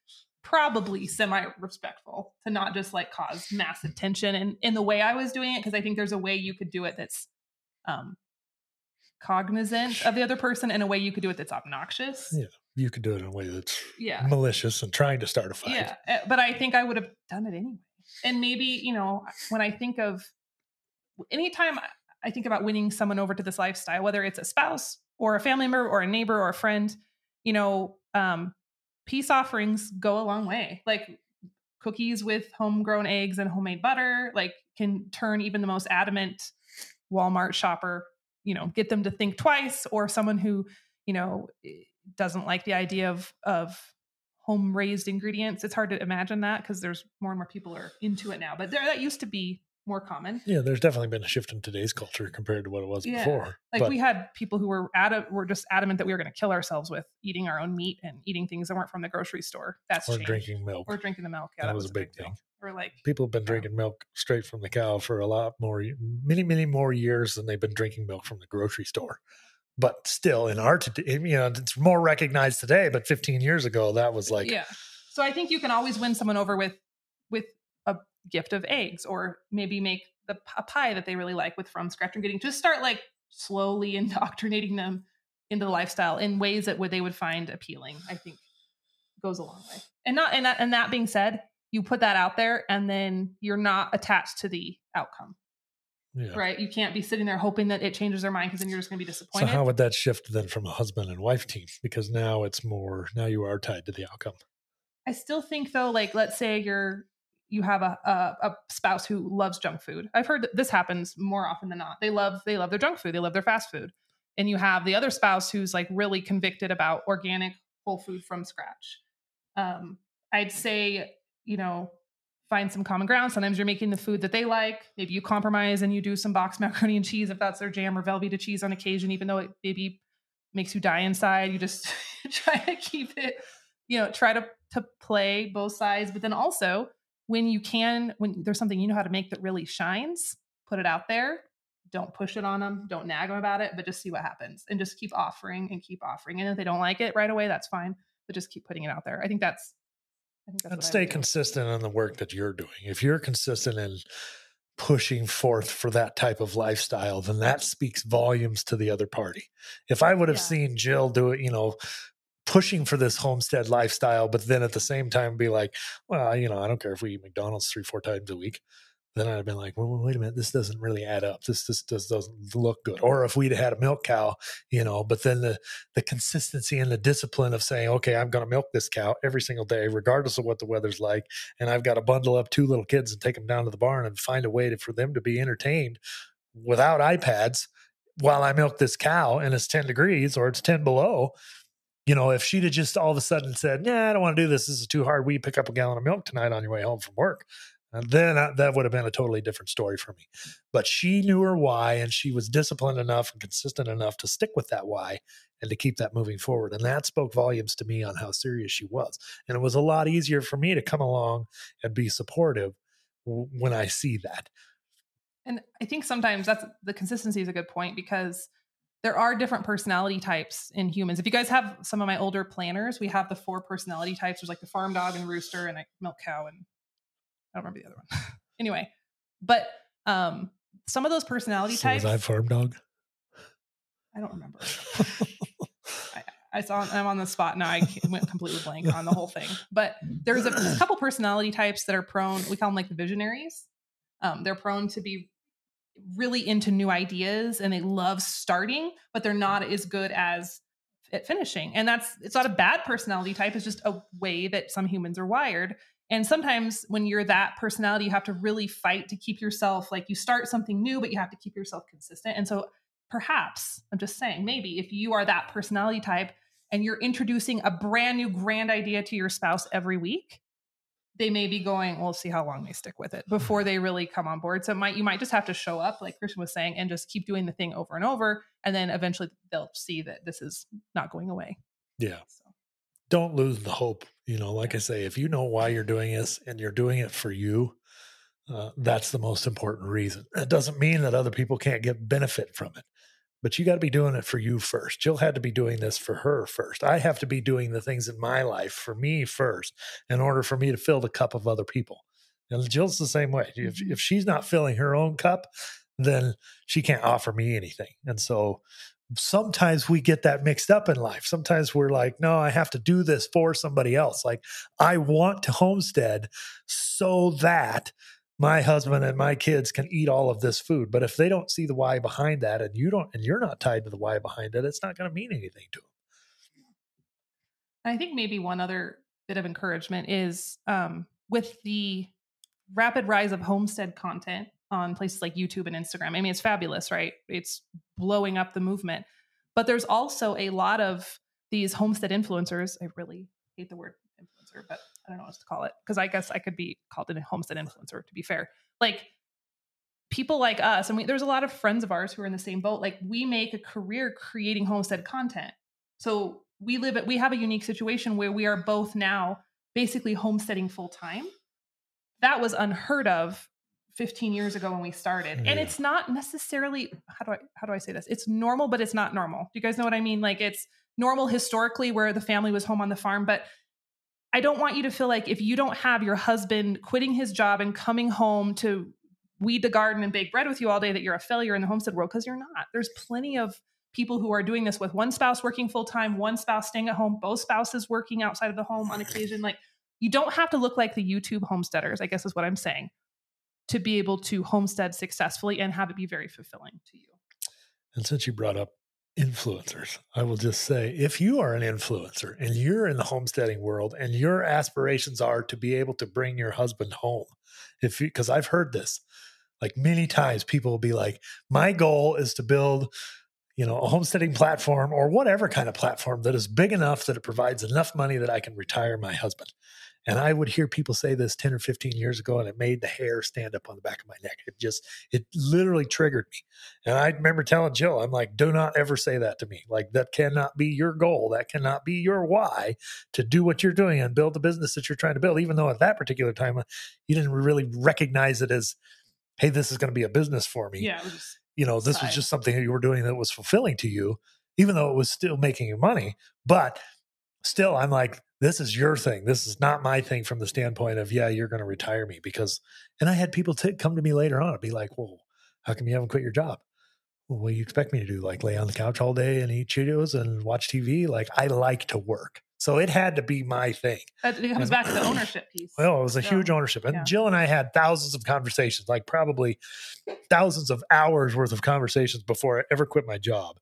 probably semi respectful to not just like cause massive tension and in the way I was doing it because I think there's a way you could do it that's um cognizant of the other person and a way you could do it that's obnoxious. Yeah you could do it in a way that's yeah. malicious and trying to start a fight. Yeah, eh, but I think I would have done it anyway. And maybe you know when I think of anytime I think about winning someone over to this lifestyle, whether it's a spouse or a family member or a neighbor or a friend, you know, um, peace offerings go a long way. Like cookies with homegrown eggs and homemade butter, like can turn even the most adamant Walmart shopper, you know, get them to think twice, or someone who, you know, doesn't like the idea of of home raised ingredients. It's hard to imagine that because there's more and more people are into it now. But there, that used to be more common. Yeah, there's definitely been a shift in today's culture compared to what it was yeah. before. Like but, we had people who were adamant, were just adamant that we were going to kill ourselves with eating our own meat and eating things that weren't from the grocery store. That's or changed. drinking milk. Or drinking the milk. Yeah, that, that was, was, a big, big thing. Or like people have been drinking milk straight from the cow for a lot more, many, many more years than they've been drinking milk from the grocery store but still in art you know it's more recognized today but 15 years ago that was like yeah so i think you can always win someone over with with a gift of eggs or maybe make the a pie that they really like with from scratch and getting just start like slowly indoctrinating them into the lifestyle in ways that would they would find appealing i think goes a long way and not and that, and that being said you put that out there and then you're not attached to the outcome. Yeah. Right? You can't be sitting there hoping that it changes their mind because then you're just going to be disappointed. So how would that shift then from a husband and wife team? Because now it's more now you are tied to the outcome. I still think though, like let's say you're you have a, a a spouse who loves junk food. I've heard that this happens more often than not. They love they love their junk food. They love their fast food. And you have the other spouse who's like really convicted about organic whole food from scratch. Um, I'd say you know find some common ground. Sometimes you're making the food that they like. Maybe you compromise and you do some boxed macaroni and cheese if that's their jam, or Velveeta cheese on occasion, even though it maybe makes you die inside. You just try to keep it, you know, try to to play both sides. But then also when you can, when there's something you know how to make that really shines, put it out there. Don't push it on them. Don't nag them about it, but just see what happens and just keep offering and keep offering. And if they don't like it right away, that's fine. But just keep putting it out there. I think that's. I think that's And stay consistent in the work that you're doing. If you're consistent in pushing forth for that type of lifestyle, then that speaks volumes to the other party. If I would have Yeah. seen Jill do it, you know, pushing for this homestead lifestyle, but then at the same time be like, well, you know, I don't care if we eat McDonald's three, four times a week. Then I'd have been like, well, wait a minute, this doesn't really add up. This this, doesn't look good. Or if we'd had a milk cow, you know, but then the the consistency and the discipline of saying, okay, I'm going to milk this cow every single day, regardless of what the weather's like, and I've got to bundle up two little kids and take them down to the barn and find a way to, for them to be entertained without iPads while I milk this cow and it's 10 degrees or it's 10 below. You know, if she'd have just all of a sudden said, "Yeah, I don't want to do this. This is too hard. We pick up a gallon of milk tonight on your way home from work," and then I, that would have been a totally different story for me. But she knew her why, and she was disciplined enough and consistent enough to stick with that why and to keep that moving forward. And that spoke volumes to me on how serious she was. And it was a lot easier for me to come along and be supportive when I see that. And I think sometimes that's the consistency is a good point because there are different personality types in humans. If you guys have some of my older planners, we have the four personality types. There's like the farm dog and rooster and a milk cow and I don't remember the other one. anyway, but um some of those personality So was types I farm dog? I don't remember. I, I saw I'm on the spot now. I went completely blank on the whole thing. But there's a, a couple personality types that are prone. We call them like the visionaries. Um, they're prone to be really into new ideas and they love starting, but they're not as good as at finishing. And that's it's not a bad personality type. It's just a way that some humans are wired. And sometimes when you're that personality, you have to really fight to keep yourself like you start something new, but you have to keep yourself consistent. And so perhaps i'm just saying maybe if you are that personality type and you're introducing a brand new grand idea to your spouse every week they may be going we'll see how long they stick with it hmm. before they really come on board so it might you might just have to show up like christian was saying and just keep doing the thing over and over and then eventually they'll see that this is not going away Yeah. so don't lose the hope. You know, like I say, if you know why you're doing this and you're doing it for you, uh, that's the most important reason. It doesn't mean that other people can't get benefit from it, but you got to be doing it for you first. Jill had to be doing this for her first. I have to be doing the things in my life for me first in order for me to fill the cup of other people. And Jill's the same way. If, Mhm. if she's not filling her own cup, then she can't offer me anything. And so sometimes we get that mixed up in life. Sometimes we're like, no, I have to do this for somebody else. Like, I want to homestead so that my husband and my kids can eat all of this food. But if they don't see the why behind that and you don't, and you're not tied to the why behind it, it's not going to mean anything to them. I think maybe one other bit of encouragement is um, with the rapid rise of homestead content on places like YouTube and Instagram. I mean, it's fabulous, right? It's blowing up the movement. But there's also a lot of these homestead influencers. I really hate the word influencer, but I don't know what to call it because I guess I could be called a homestead influencer to be fair. Like people like us, and we, there's a lot of friends of ours who are in the same boat. Like we make a career creating homestead content. So we live at we have a unique situation where we are both now basically homesteading full time. That was unheard of 15 years ago when we started. And Yeah. it's not necessarily how do I how do I say this? It's normal, but it's not normal. Do you guys know what I mean? Like it's normal historically where the family was home on the farm, but I don't want you to feel like if you don't have your husband quitting his job and coming home to weed the garden and bake bread with you all day that you're a failure in the homestead world because you're not. There's plenty of people who are doing this with one spouse working full time, one spouse staying at home, both spouses working outside of the home on occasion. Like you don't have to look like the YouTube homesteaders, I guess is what I'm saying, to be able to homestead successfully and have it be very fulfilling to you. And since you brought up influencers, I will just say if you are an influencer and you're in the homesteading world and your aspirations are to be able to bring your husband home, if because I've heard this like many times, people will be like, my goal is to build you know, a homesteading platform or whatever kind of platform that is big enough that it provides enough money that I can retire my husband. And I would hear people say this 10 or 15 years ago, and it made the hair stand up on the back of my neck. It just, it literally triggered me. And I remember telling Jill, I'm like, do not ever say that to me. Like, that cannot be your goal. That cannot be your why to do what you're doing and build the business that you're trying to build, even though at that particular time, uh, you didn't really recognize it as, hey, this is going to be a business for me. Yeah. It was you know, this was just something that you were doing that was fulfilling to you, even though it was still making you money. But still, I'm like, this is your thing. This is not my thing from the standpoint of, yeah, you're going to retire me because, and I had people t- come to me later on and be like, well, how come you haven't quit your job? Well, what do you expect me to do? Like lay on the couch all day and eat Cheetos and watch TV? Like I like to work. So it had to be my thing. It comes and, back to the ownership piece. Well, it was a so, huge ownership. And yeah. Jill and I had thousands of conversations, like probably thousands of hours worth of conversations before I ever quit my job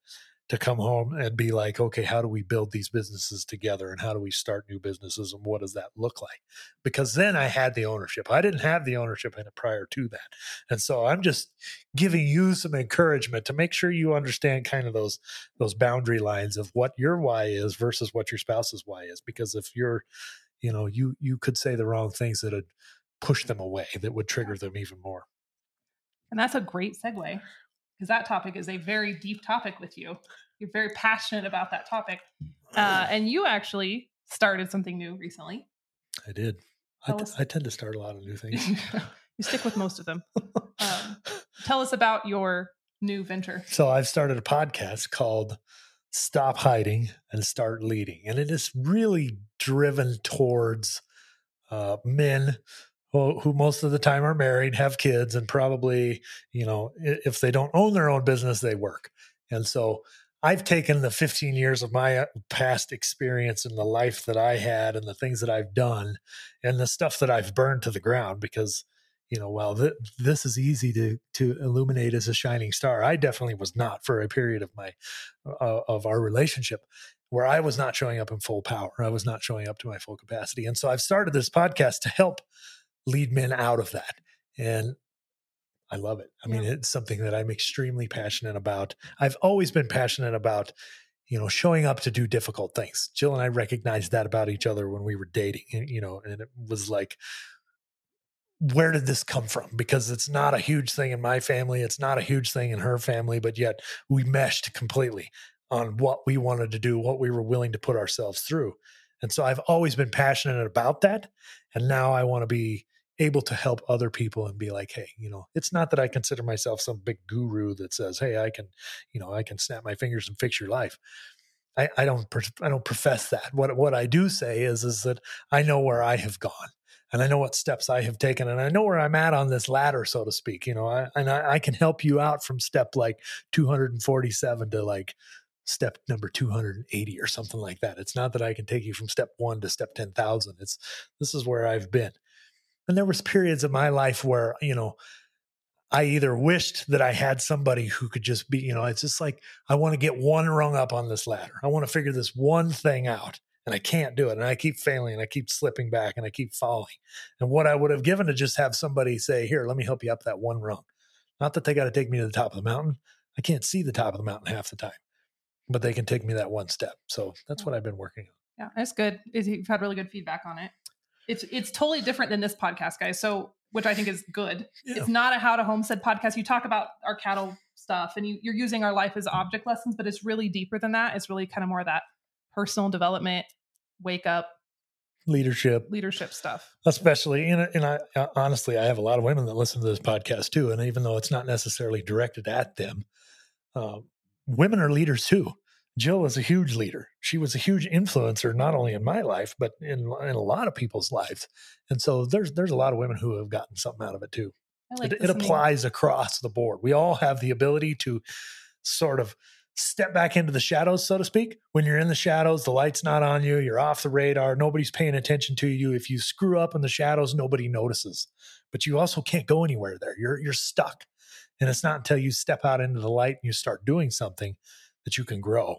to come home and be like, okay, how do we build these businesses together and how do we start new businesses and what does that look like? Because then I had the ownership. I didn't have the ownership in it prior to that. And so I'm just giving you some encouragement to make sure you understand kind of those those boundary lines of what your why is versus what your spouse's why is. Because if you're, you know, you you could say the wrong things that would push them away, that would trigger them even more. And that's a great segue because that topic is a very deep topic with you. You're very passionate about that topic. Uh, and you actually started something new recently. I did. I, t- I, tend to start a lot of new things. you stick with most of them. Um, tell us about your new venture. So I've started a podcast called Stop Hiding and Start Leading. And it is really driven towards uh, men who, who most of the time are married, have kids, and probably, you know, if they don't own their own business, they work. And so I've taken the 15 years of my uh, past experience and the life that I had and the things that I've done and the stuff that I've burned to the ground because, you know, while th- this is easy to to illuminate as a shining star, I definitely was not for a period of my uh, of our relationship where I was not showing up in full power. I was not showing up to my full capacity. And so I've started this podcast to help lead men out of that. And I love it. I mean, it's something that I'm extremely passionate about. I've always been passionate about, you know, showing up to do difficult things. Jill and I recognized that about each other when we were dating, you know, and it was like, where did this come from? Because it's not a huge thing in my family. It's not a huge thing in her family, but yet we meshed completely on what we wanted to do, what we were willing to put ourselves through. And so I've always been passionate about that. And now I want to be able to help other people and be like, hey, you know, it's not that I consider myself some big guru that says, hey, I can, you know, I can snap my fingers and fix your life. I, I don't, I don't profess that. What what I do say is, is that I know where I have gone, and I know what steps I have taken, and I know where I'm at on this ladder, so to speak. You know, I, and I, I can help you out from step like 247 to like step number 280 or something like that. It's not that I can take you from step one to step 10,000. It's this is where I've been. And there was periods of my life where, you know, I either wished that I had somebody who could just be, you know, it's just like, I want to get one rung up on this ladder. I want to figure this one thing out and I can't do it. And I keep failing and I keep slipping back and I keep falling. And what I would have given to just have somebody say, here, let me help you up that one rung. Not that they got to take me to the top of the mountain. I can't see the top of the mountain half the time, but they can take me that one step. So that's what I've been working on. Yeah, that's good. You've had really good feedback on it it's it's totally different than this podcast, guys. So which I think is good. Yeah. It's not a how to homestead podcast. You talk about our cattle stuff and you, you're using our life as object lessons, but it's really deeper than that. It's really kind of more that personal development, wake up, leadership, leadership stuff. Especially, and, and I honestly, I have a lot of women that listen to this podcast too. And even though it's not necessarily directed at them, uh, women are leaders too. Jill is a huge leader. She was a huge influencer, not only in my life, but in, in a lot of people's lives. And so there's there's a lot of women who have gotten something out of it too. Like it, it applies across the board. We all have the ability to sort of step back into the shadows, so to speak. When you're in the shadows, the light's not on you, you're off the radar, nobody's paying attention to you. If you screw up in the shadows, nobody notices. But you also can't go anywhere there. You're you're stuck. And it's not until you step out into the light and you start doing something that you can grow.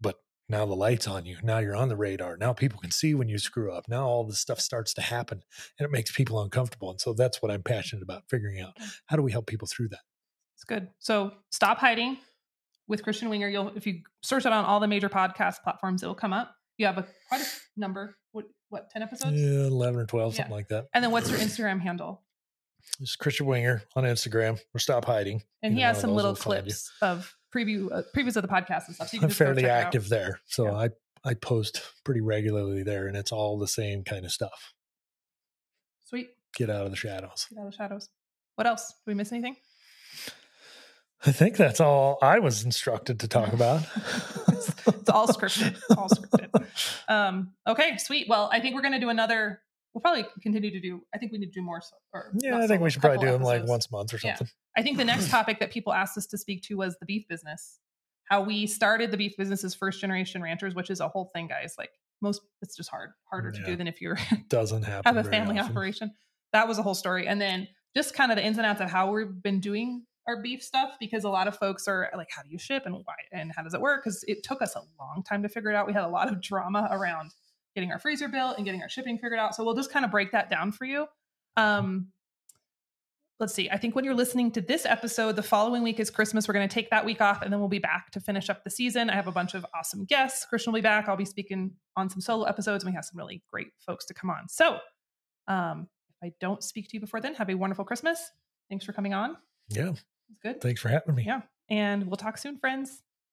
But now the light's on you. Now you're on the radar. Now people can see when you screw up. Now all this stuff starts to happen and it makes people uncomfortable. And so that's what I'm passionate about figuring out. How do we help people through that? It's good. So stop hiding with Christian Winger. You'll if you search it on all the major podcast platforms, it'll come up. You have a quite a number. What what ten episodes? Yeah, eleven or twelve, something like that. And then what's your Instagram handle? It's Christian Winger on Instagram or Stop Hiding. And he has some little clips of preview uh, previews of the podcast and stuff. So I'm fairly active there, so yeah. I I post pretty regularly there, and it's all the same kind of stuff. Sweet. Get out of the shadows. Get out of the shadows. What else? Did we miss anything? I think that's all I was instructed to talk about. it's, it's, all scripted. All scripted. Um, okay, sweet. Well, I think we're going to do another. We'll probably continue to do. I think we need to do more. Or yeah, I think we should probably do them like once a month or something. Yeah. I think the next topic that people asked us to speak to was the beef business. How we started the beef business as first generation ranchers, which is a whole thing, guys. Like most, it's just hard, harder yeah. to do than if you're doesn't happen have a family often. operation. That was a whole story, and then just kind of the ins and outs of how we've been doing our beef stuff because a lot of folks are like, how do you ship and why and how does it work? Because it took us a long time to figure it out. We had a lot of drama around getting our freezer built and getting our shipping figured out. So we'll just kind of break that down for you. Um, let's see. I think when you're listening to this episode, the following week is Christmas. We're going to take that week off and then we'll be back to finish up the season. I have a bunch of awesome guests. Christian will be back. I'll be speaking on some solo episodes and we have some really great folks to come on. So, um, if I don't speak to you before then, have a wonderful Christmas. Thanks for coming on. Yeah. It's good. Thanks for having me. Yeah. And we'll talk soon, friends.